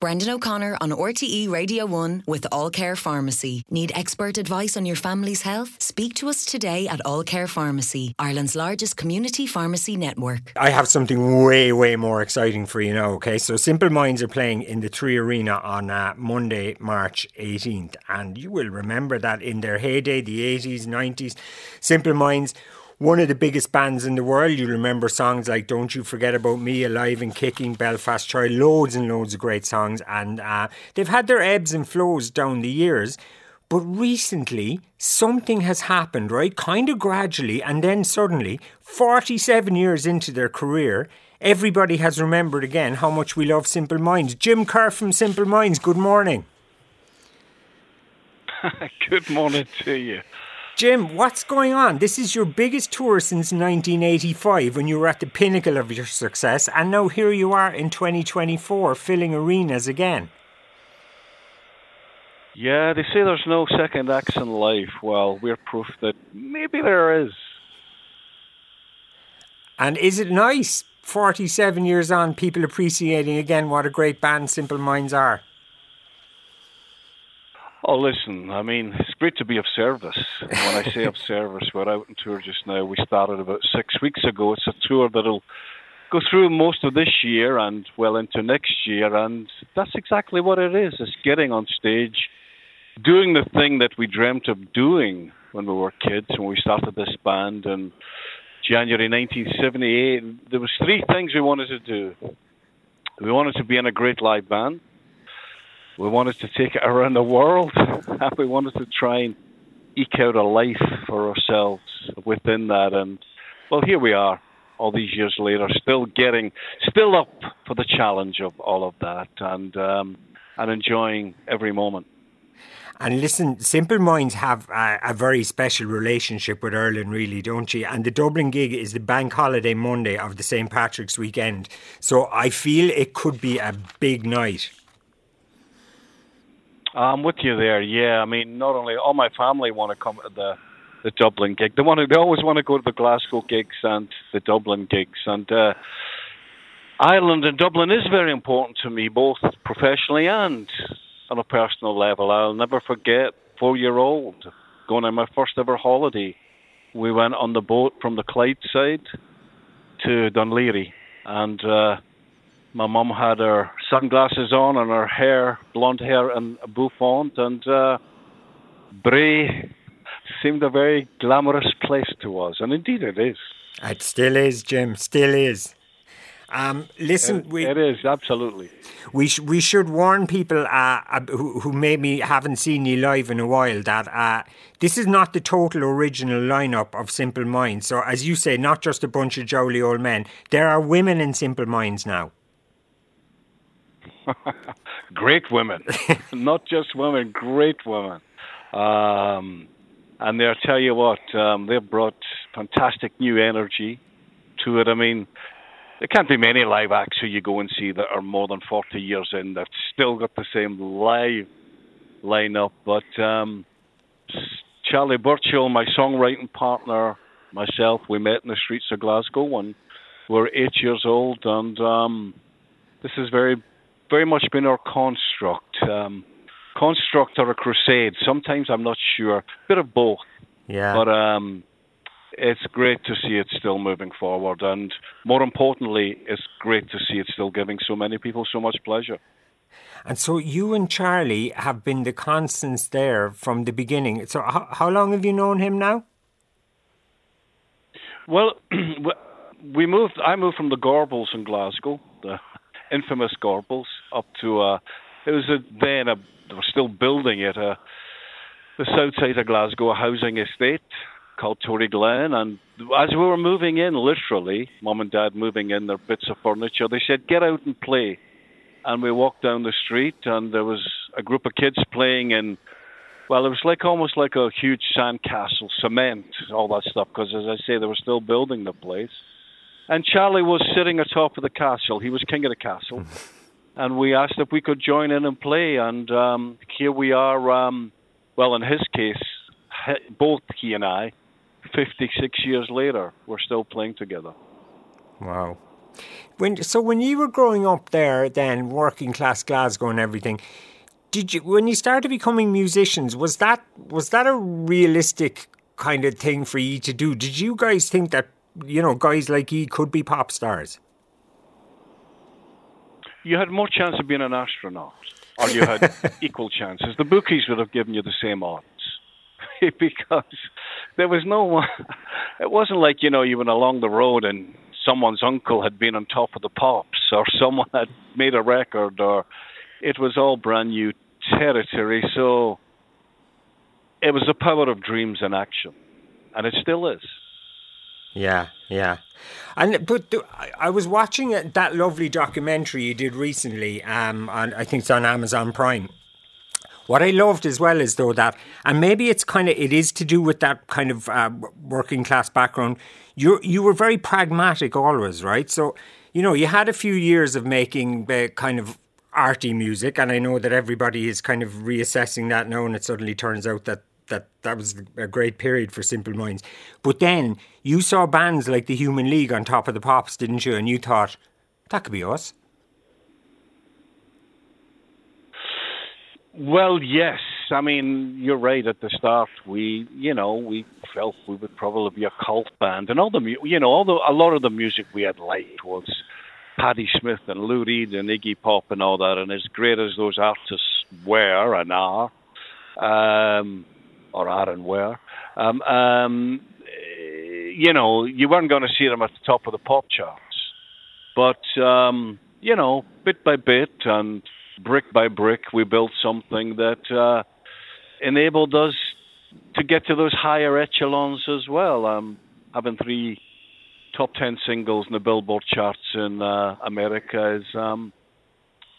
Brendan O'Connor on RTE Radio 1 with All Care Pharmacy. Need expert advice on your family's health? Speak to us today at All Care Pharmacy, Ireland's largest community pharmacy network. I have something way, way more exciting for you now, okay? So, Simple Minds are playing in the Three Arena on uh, Monday, March 18th. And you will remember that in their heyday, the 80s, 90s, Simple Minds one of the biggest bands in the world. You remember songs like Don't You Forget About Me, Alive and Kicking, Belfast Child, loads and loads of great songs. And uh, they've had their ebbs and flows down the years. But recently, something has happened, right? Kind of gradually, and then suddenly, 47 years into their career, everybody has remembered again how much we love Simple Minds. Jim Kerr from Simple Minds, good morning. good morning to you. Jim, what's going on? This is your biggest tour since 1985 when you were at the pinnacle of your success, and now here you are in 2024 filling arenas again. Yeah, they say there's no second acts in life. Well, we're proof that maybe there is. And is it nice, 47 years on, people appreciating again what a great band Simple Minds are? Oh, listen, I mean, it's great to be of service. when I say of service, we're out on tour just now. We started about six weeks ago. It's a tour that'll go through most of this year and well into next year. And that's exactly what it is. It's getting on stage, doing the thing that we dreamt of doing when we were kids, when we started this band in January 1978. There was three things we wanted to do. We wanted to be in a great live band we wanted to take it around the world, and we wanted to try and eke out a life for ourselves within that. And well, here we are, all these years later, still getting, still up for the challenge of all of that, and um, and enjoying every moment. And listen, Simple Minds have a, a, very special relationship with Ireland, really, don't you? And the Dublin gig is the bank holiday Monday of the St. Patrick's weekend. So I feel it could be a big night. I'm with you there. Yeah, I mean, not only all my family want to come to the the Dublin gig. They want to. They always want to go to the Glasgow gigs and the Dublin gigs. And uh, Ireland and Dublin is very important to me, both professionally and on a personal level. I'll never forget four year old going on my first ever holiday. We went on the boat from the Clyde side to Laoghaire, and uh, my mum had her sunglasses on and her hair, blonde hair, and a bouffant, and uh, Bray seemed a very glamorous place to us, and indeed it is. It still is, Jim. Still is. Um, listen, it, we, it is absolutely. We sh- we should warn people uh, uh, who, who maybe haven't seen you live in a while that uh, this is not the total original lineup of Simple Minds. So, as you say, not just a bunch of jolly old men. There are women in Simple Minds now. great women, not just women, great women. Um, and they'll tell you what, um, they've brought fantastic new energy to it. I mean, there can't be many live acts who you go and see that are more than 40 years in that still got the same live lineup. But um, Charlie Burchill, my songwriting partner, myself, we met in the streets of Glasgow when we were eight years old, and um, this is very very much been our construct. Um, construct or a crusade. Sometimes I'm not sure. Bit of both. Yeah. But um, it's great to see it still moving forward, and more importantly, it's great to see it still giving so many people so much pleasure. And so you and Charlie have been the constants there from the beginning. So how, how long have you known him now? Well, we moved. I moved from the Gorbals in Glasgow, the infamous Gorbals up to uh, it was a, then a, they were still building it uh, the south side of Glasgow, a housing estate called Toryglen, and as we were moving in, literally, mom and dad moving in their bits of furniture, they said, "Get out and play." And we walked down the street, and there was a group of kids playing in. Well, it was like almost like a huge sandcastle, cement, all that stuff. Because as I say, they were still building the place. And Charlie was sitting atop of the castle. He was king of the castle. and we asked if we could join in and play. And um, here we are, um, well, in his case, both he and I, 56 years later, we're still playing together. Wow. when so when you were growing up there, then working class Glasgow and everything, did you when you started becoming musicians was that was that a realistic kind of thing for you to do? Did you guys think that you know guys like you could be pop stars? You had more chance of being an astronaut, or you had equal chances. The bookies would have given you the same odds because there was no one. It wasn't like you know you went along the road and someone's uncle had been on top of the pops, or someone had made a record, or it was all brand new territory. So it was the power of dreams in action, and it still is. Yeah, yeah. And but I was watching that lovely documentary you did recently. Um, on I think it's on Amazon Prime. What I loved as well is though that, and maybe it's kind of it is to do with that kind of uh, working class background. You you were very pragmatic always, right? So you know you had a few years of making uh, kind of arty music, and I know that everybody is kind of reassessing that now, and it suddenly turns out that that that was a great period for Simple Minds. But then you saw bands like the Human League on top of the pops, didn't you? And you thought that could be us. Well, yes. I mean, you're right. At the start, we, you know, we felt we would probably be a cult band, and all the, you know, all the, a lot of the music we had liked was Patti Smith and Lou Reed and Iggy Pop and all that. And as great as those artists were and are, um, or and were, um, um, you know, you weren't going to see them at the top of the pop charts. But, um, you know, bit by bit and brick by brick, we built something that uh, enabled us to get to those higher echelons as well. Um, having three top ten singles in the Billboard charts in uh, America is um,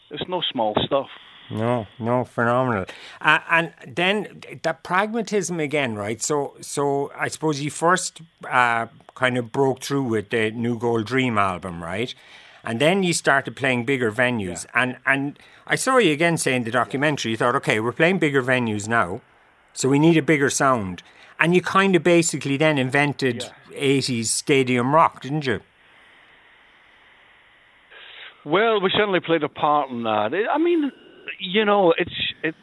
it's no small stuff. No, no, phenomenal. Uh, and then the pragmatism again, right? So, so I suppose you first uh, kind of broke through with the New Gold Dream album, right? And then you started playing bigger venues. Yeah. And and I saw you again saying the documentary. You thought, okay, we're playing bigger venues now, so we need a bigger sound. And you kind of basically then invented yeah. 80s stadium rock, didn't you? Well, we certainly played a part in that. I mean, you know, it's it's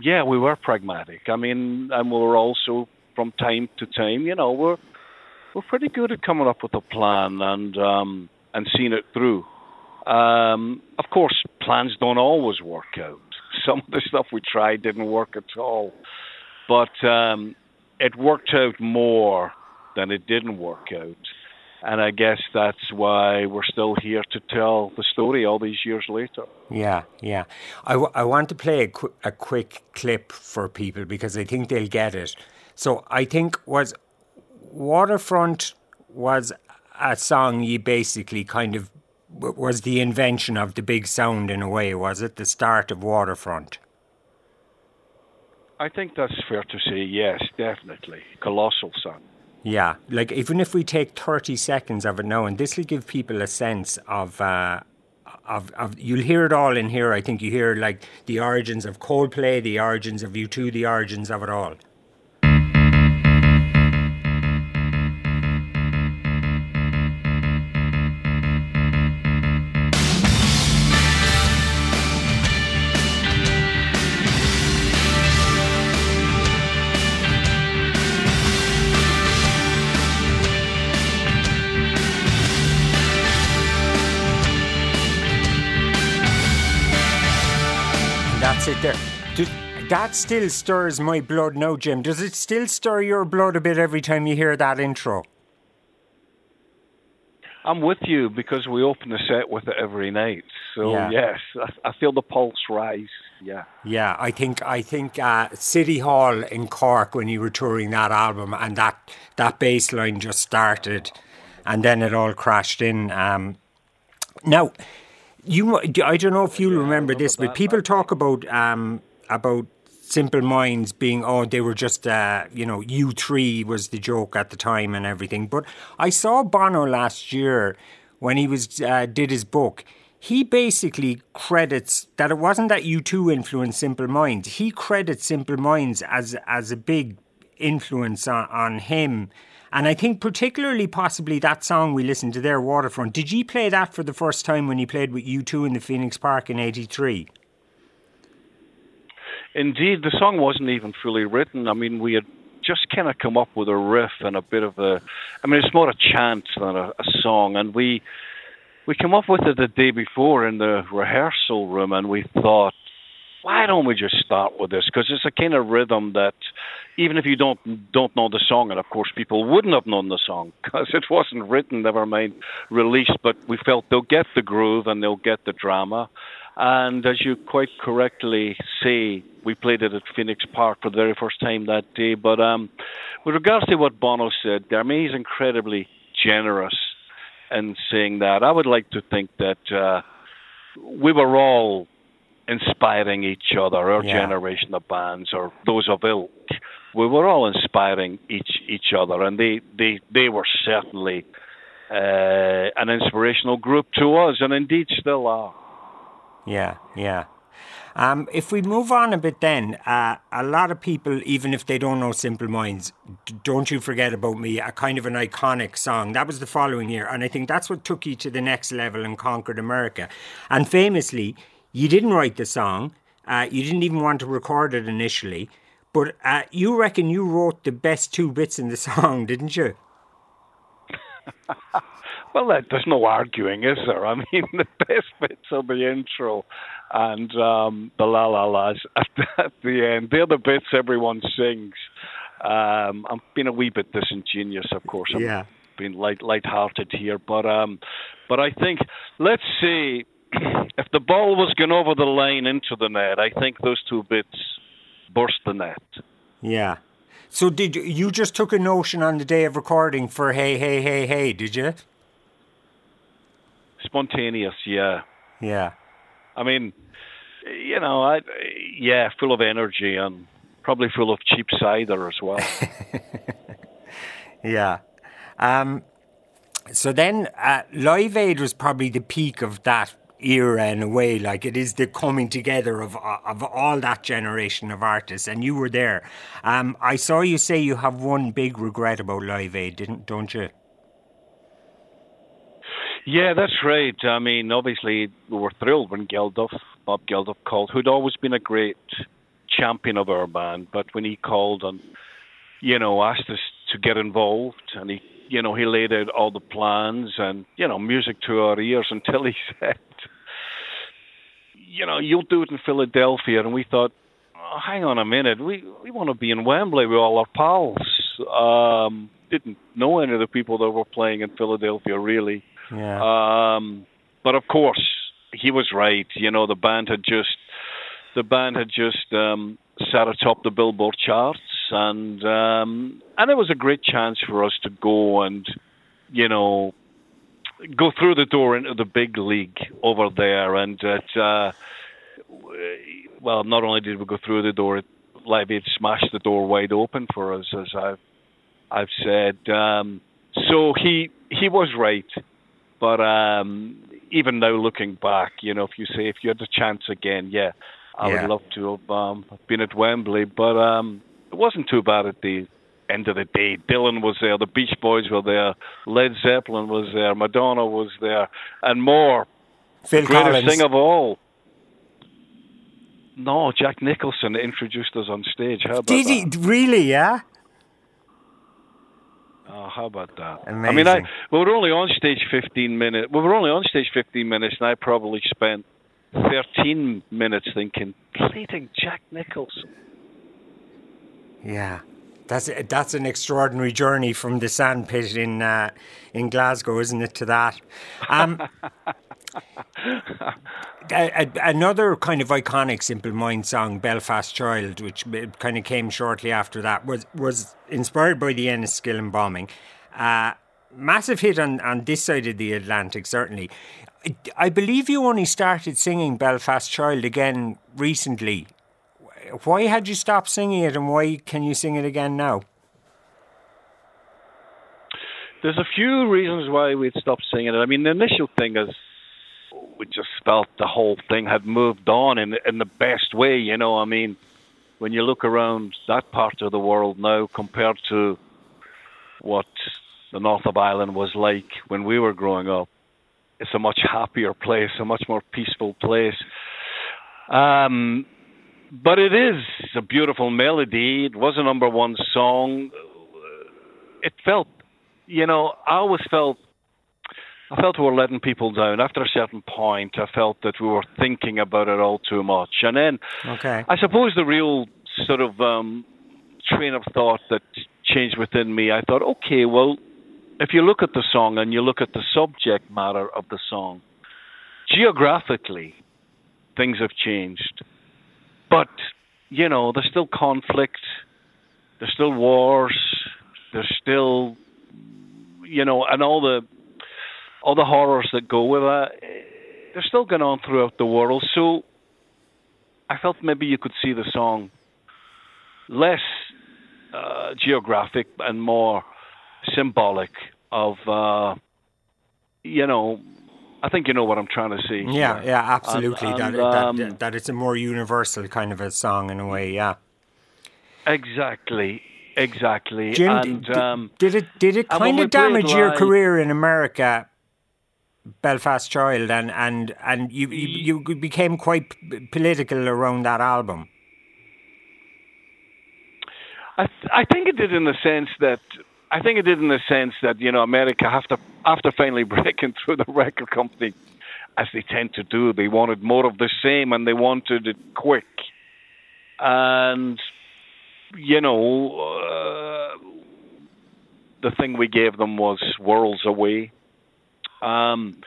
yeah, we were pragmatic. I mean, and we were also from time to time, you know, we're we're pretty good at coming up with a plan and um, and seeing it through. Um, of course, plans don't always work out. Some of the stuff we tried didn't work at all, but um, it worked out more than it didn't work out. And I guess that's why we're still here to tell the story all these years later. Yeah, yeah. I, w- I want to play a, qu- a quick clip for people because I think they'll get it. So I think was Waterfront was a song you basically kind of was the invention of the big sound in a way, was it? The start of Waterfront? I think that's fair to say, yes, definitely. Colossal sound. Yeah, like even if we take 30 seconds of it now, and this will give people a sense of. Uh, of, of you'll hear it all in here. I think you hear like the origins of Coldplay, the origins of U2, the origins of it all. That's it there. That still stirs my blood now, Jim. Does it still stir your blood a bit every time you hear that intro? I'm with you because we open the set with it every night. So yeah. yes, I, I, feel the pulse rise. Yeah. Yeah, I think I think uh, City Hall in Cork when you were touring that album and that that bass line just started, and then it all crashed in. Um, now, you I don't know if you remember this, but people talk about um, about Simple Minds being oh they were just uh, you know U three was the joke at the time and everything. But I saw Bono last year when he was uh, did his book. He basically credits that it wasn't that U2 influenced Simple Minds. He credits Simple Minds as as a big influence on, on him And I think particularly possibly that song we listened to there, Waterfront. Did you play that for the first time when you played with U2 in the Phoenix Park in '83? Indeed, the song wasn't even fully written. I mean, we had just kind of come up with a riff and a bit of a. I mean, it's more a chant than a, a song, and we we came up with it the day before in the rehearsal room, and we thought, why don't we just start with this? Because it's a kind of rhythm that, even if you don't don't know the song, and of course people wouldn't have known the song because it wasn't written, never mind released. But we felt they'll get the groove and they'll get the drama. And as you quite correctly say, we played it at Phoenix Park for the very first time that day. But um, with regards to what Bono said, I mean, he's incredibly generous in saying that. I would like to think that uh, we were all inspiring each other, our yeah. generation of bands or those of ilk. We were all inspiring each each other, and they they they were certainly uh, an inspirational group to us, and indeed still are. Yeah, yeah. Um, if we move on a bit, then uh, a lot of people, even if they don't know Simple Minds, don't you forget about me, a kind of an iconic song. That was the following year, and I think that's what took you to the next level and conquered America. And famously, you didn't write the song. Uh, you didn't even want to record it initially, but uh, you reckon you wrote the best two bits in the song, didn't you? Well, there's no arguing, is there? I mean, the best bits are the intro and um, the la la las at, at the end. They're the bits everyone sings. Um, I'm being a wee bit disingenuous, of course. I'm yeah. being light light-hearted here, but um, but I think let's say if the ball was going over the line into the net, I think those two bits burst the net. Yeah. So did you, you just took a notion on the day of recording for hey hey hey hey? Did you? Spontaneous, yeah. Yeah. I mean, you know, I yeah, full of energy and probably full of cheap cider as well. yeah. Um, so then, uh, Live Aid was probably the peak of that era in a way. Like it is the coming together of of all that generation of artists, and you were there. Um, I saw you say you have one big regret about Live Aid, didn't don't you? Yeah, that's right. I mean, obviously, we were thrilled when Geldof, Bob Geldof, called, who'd always been a great champion of our band, but when he called and, you know, asked us to get involved, and he, you know, he laid out all the plans and, you know, music to our ears until he said, you know, you'll do it in Philadelphia. And we thought, oh, hang on a minute, we, we want to be in Wembley with all our pals. Um, didn't know any of the people that were playing in Philadelphia, really yeah. Um, but of course, he was right. You know, the band had just the band had just um, sat atop the Billboard charts, and um, and it was a great chance for us to go and you know go through the door into the big league over there, and that uh, well, not only did we go through the door, Live Aid smashed the door wide open for us, as I've I've said. Um, so he he was right. But um, even now, looking back, you know, if you say if you had the chance again, yeah, I yeah. would love to have um, been at Wembley. But um, it wasn't too bad at the end of the day. Dylan was there, the Beach Boys were there, Led Zeppelin was there, Madonna was there, and more. Phil the greatest Collins. thing of all. No, Jack Nicholson introduced us on stage. How about Did he that? really? Yeah. Oh, how about that? Amazing. I mean, I, we were only on stage 15 minutes. We were only on stage 15 minutes, and I probably spent 13 minutes thinking, pleading Jack Nicholson. Yeah. That's that's an extraordinary journey from the sandpit in uh, in Glasgow, isn't it? To that, um, a, a, another kind of iconic Simple Mind song, "Belfast Child," which kind of came shortly after that, was was inspired by the Enniskillen bombing. Uh, massive hit on on this side of the Atlantic, certainly. I believe you only started singing "Belfast Child" again recently why had you stopped singing it and why can you sing it again now? There's a few reasons why we'd stopped singing it. I mean, the initial thing is we just felt the whole thing had moved on in in the best way. You know, I mean, when you look around that part of the world now compared to what the north of Ireland was like when we were growing up. It's a much happier place, a much more peaceful place. Um, but it is a beautiful melody. It was a number one song. It felt, you know, I always felt I felt we were letting people down. After a certain point, I felt that we were thinking about it all too much. And then, okay. I suppose the real sort of um, train of thought that changed within me, I thought, okay, well, if you look at the song and you look at the subject matter of the song, geographically, things have changed. But, you know, there's still conflict, there's still wars, there's still, you know, and all the all the horrors that go with that, they're still going on throughout the world. So I felt maybe you could see the song less uh, geographic and more symbolic of, uh, you know, I think you know what I'm trying to say. Yeah, yeah, absolutely. And, and, that, um, that, that it's a more universal kind of a song in a way. Yeah. Exactly. Exactly. Jim, and, um, did it did it kind of damage your live, career in America Belfast Child, and and and you you, you became quite political around that album. I th- I think it did in the sense that I think it did in the sense that you know America after after finally breaking through the record company, as they tend to do, they wanted more of the same and they wanted it quick, and you know uh, the thing we gave them was worlds away um,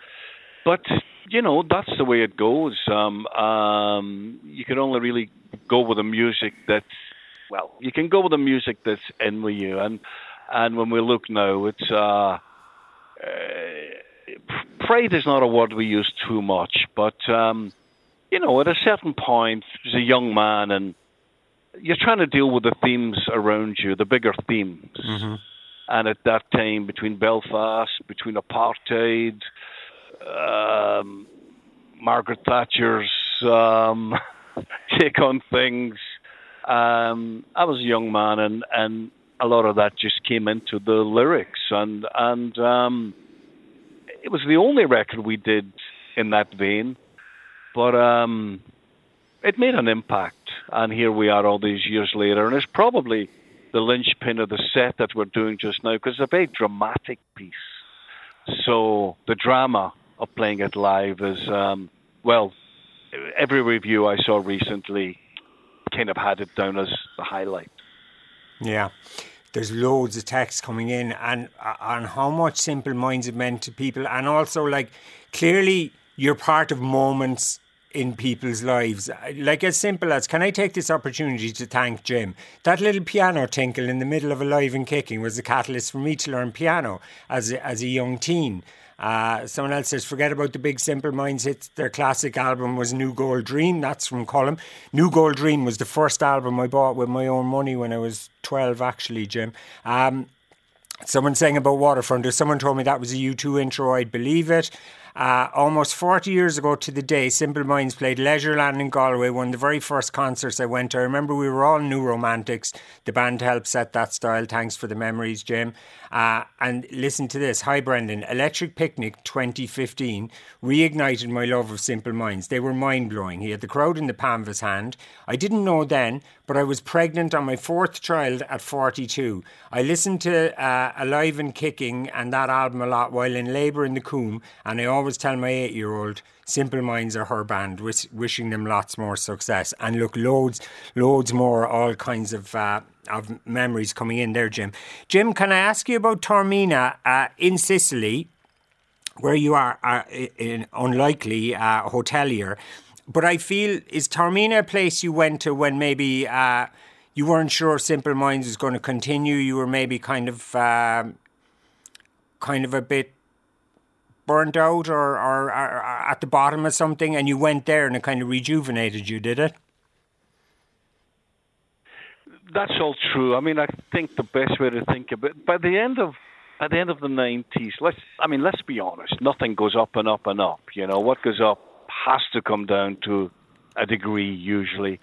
but you know that's the way it goes. Um, um, you can only really go with the music that's well. You can go with the music that's in with you, and and when we look now, it's uh, uh, pride is not a word we use too much, but um, you know, at a certain point, as a young man, and you're trying to deal with the themes around you, the bigger themes. Mm-hmm. And at that time, between Belfast, between apartheid, um, Margaret Thatcher's um, take on things, um, I was a young man, and, and a lot of that just came into the lyrics, and and um, it was the only record we did in that vein, but um, it made an impact, and here we are all these years later, and it's probably the linchpin of the set that we're doing just now because it's a very dramatic piece. So the drama of playing it live is, um, well, every review I saw recently kind of had it down as the highlight. Yeah. There's loads of texts coming in and uh, on how much Simple Minds have meant to people, and also like clearly you're part of moments in people's lives. Like as simple as, can I take this opportunity to thank Jim? That little piano tinkle in the middle of Alive and Kicking was the catalyst for me to learn piano as a, as a young teen. Uh, someone else says, forget about the big Simple Minds hits. Their classic album was New Gold Dream. That's from Colm. New Gold Dream was the first album I bought with my own money when I was 12, actually, Jim. Um, someone saying about Waterfront, if someone told me that was a U2 intro, I'd believe it. Uh, almost 40 years ago to the day, Simple Minds played Leisureland in Galway, one of the very first concerts I went to. I remember we were all new romantics. The band helped set that style. Thanks for the memories, Jim. Uh, and listen to this. Hi, Brendan. Electric Picnic 2015 reignited my love of Simple Minds. They were mind blowing. He had the crowd in the palm of his hand. I didn't know then, but I was pregnant on my fourth child at 42. I listened to uh, Alive and Kicking and that album a lot while in labour in the Coombe, and I always tell my eight year old, Simple Minds are her band, wish, wishing them lots more success. And look, loads, loads more, all kinds of. Uh, of memories coming in there, Jim. Jim, can I ask you about Taormina uh, in Sicily, where you are uh, in unlikely uh, hotelier? But I feel is Taormina a place you went to when maybe uh, you weren't sure Simple Minds was going to continue? You were maybe kind of um, kind of a bit burnt out or, or, or at the bottom of something, and you went there and it kind of rejuvenated you, did it? that's all true. I mean, I think the best way to think of it by the end of at the end of the nineties, let's I mean, let's be honest, nothing goes up and up and up. You know, what goes up has to come down to a degree usually.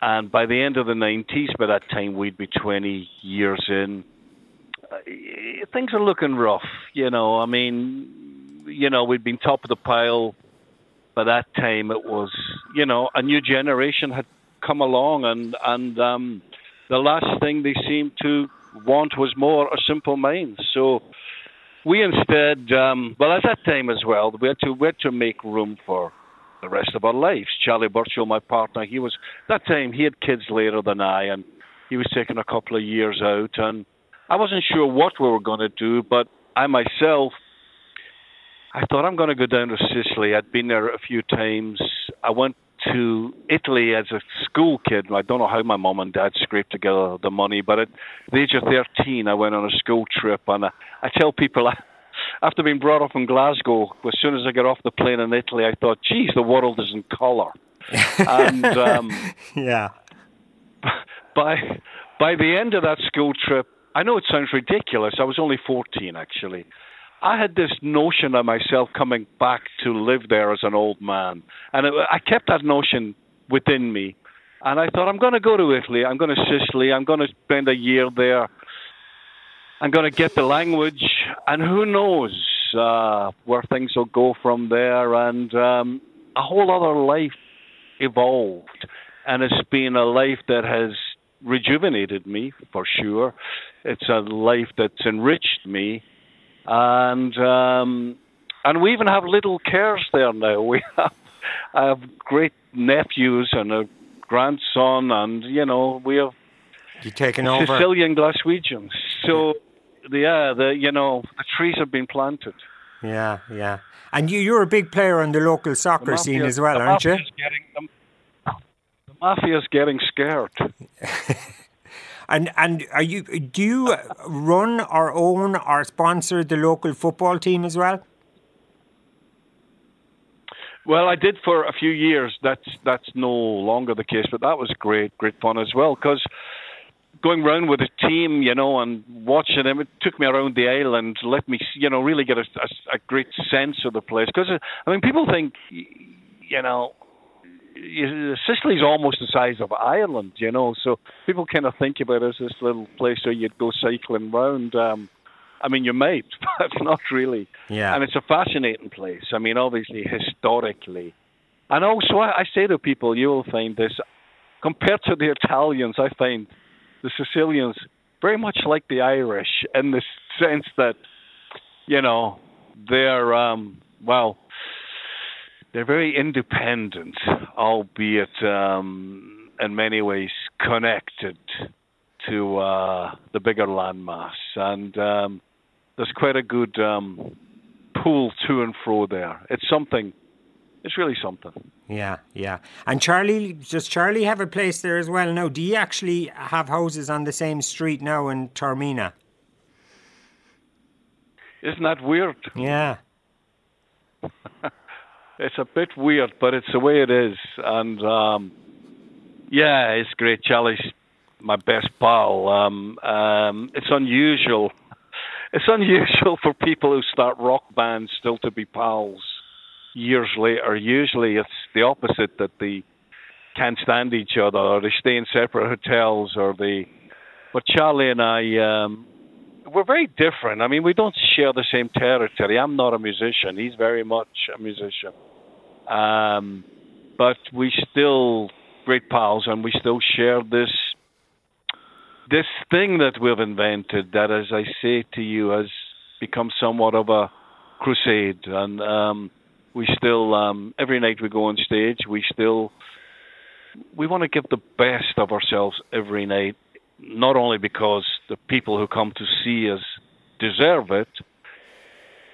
And by the end of the nineties, by that time we'd be twenty years in. uh, things are looking rough. You know, I mean, you know, we'd been top of the pile by that time. It was, you know, a new generation had come along, and and um, the last thing they seemed to want was more a simple mind. So we instead, um, well, at that time as well, we had to we had to make room for the rest of our lives. Charlie Burchill, my partner, he was that time he had kids later than I, and he was taking a couple of years out, and I wasn't sure what we were going to do, but I myself. I thought I'm going to go down to Sicily. I'd been there a few times. I went to Italy as a school kid. I don't know how my mom and dad scraped together the money, but at the age of 13, I went on a school trip. And I, I tell people, after being brought up in Glasgow, as soon as I got off the plane in Italy, I thought, geez, the world is in colour. and um, yeah. By, by the end of that school trip, I know it sounds ridiculous. I was only 14, actually. I had this notion of myself coming back to live there as an old man, and it, I kept that notion within me. And I thought, I'm going to go to Italy. I'm going to Sicily. I'm going to spend a year there. I'm going to get the language, and who knows uh, where things will go from there. And um, a whole other life evolved, and it's been a life that has rejuvenated me for sure. It's a life that's enriched me and um, and we even have little Kerrs there now. We have I have great nephews and a grandson, and you know we have you taken over Sicilian Glaswegians. So yeah, the you know the trees have been planted. Yeah, yeah. And you, you're a big player on the local soccer the mafia, scene as well, aren't you? Getting, the, the mafia's getting scared. And and are you do you run or own or sponsor the local football team as well? Well, I did for a few years. That's that's no longer the case, but that was great, great fun as well. Because going around with a team, you know, and watching them, it took me around the island, let me, you know, really get a, a, a great sense of the place. Because uh, I mean, people think, you know, Sicily's almost the size of Ireland, you know. So people kind of think about it as this little place where you'd go cycling round. Um, I mean, you might, but not really. Yeah. And it's a fascinating place. I mean, obviously historically, and also I, say to people, you will find this compared to the Italians. I find the Sicilians very much like the Irish in the sense that, you know, they're um, well they're very independent, albeit um, in many ways connected to uh, the bigger landmass, and um, there's quite a good um, pull to and fro there. It's something. It's really something. Yeah, yeah. And Charlie, does Charlie have a place there as well? No, do you actually have houses on the same street now in Taormina? Isn't that weird? Yeah. it's a bit weird, but it's the way it is. And um, yeah, it's great. Charlie's my best pal. Um, um, it's unusual. It's unusual for people who start rock bands still to be pals years later. Usually, it's the opposite that they can't stand each other, or they stay in separate hotels, or they. But Charlie and I, um, we're very different. I mean, we don't share the same territory. I'm not a musician. He's very much a musician. Um, but we still great pals, and we still share this this thing that we've invented. That, as I say to you, has become somewhat of a crusade, and um, we still um, every night we go on stage, we still we want to give the best of ourselves every night, not only because the people who come to see us deserve it,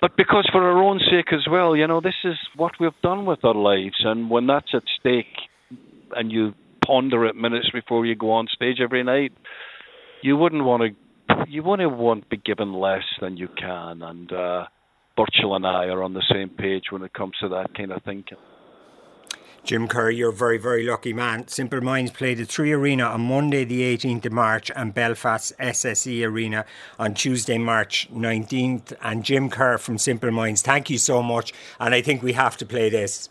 but because for our own sake as well, you know, this is what we've done with our lives, and when that's at stake, and you ponder it minutes before you go on stage every night, you wouldn't want to, you wouldn't want to be given less than you can, and uh, Burchill and I are on the same page when it comes to that kind of thinking. Jim Kerr, you're a very, very lucky man. Simple Minds played at Three Arena on Monday, the 18th of March, and Belfast SSE Arena on Tuesday, March 19th. And Jim Kerr from Simple Minds, thank you so much. And I think we have to play this.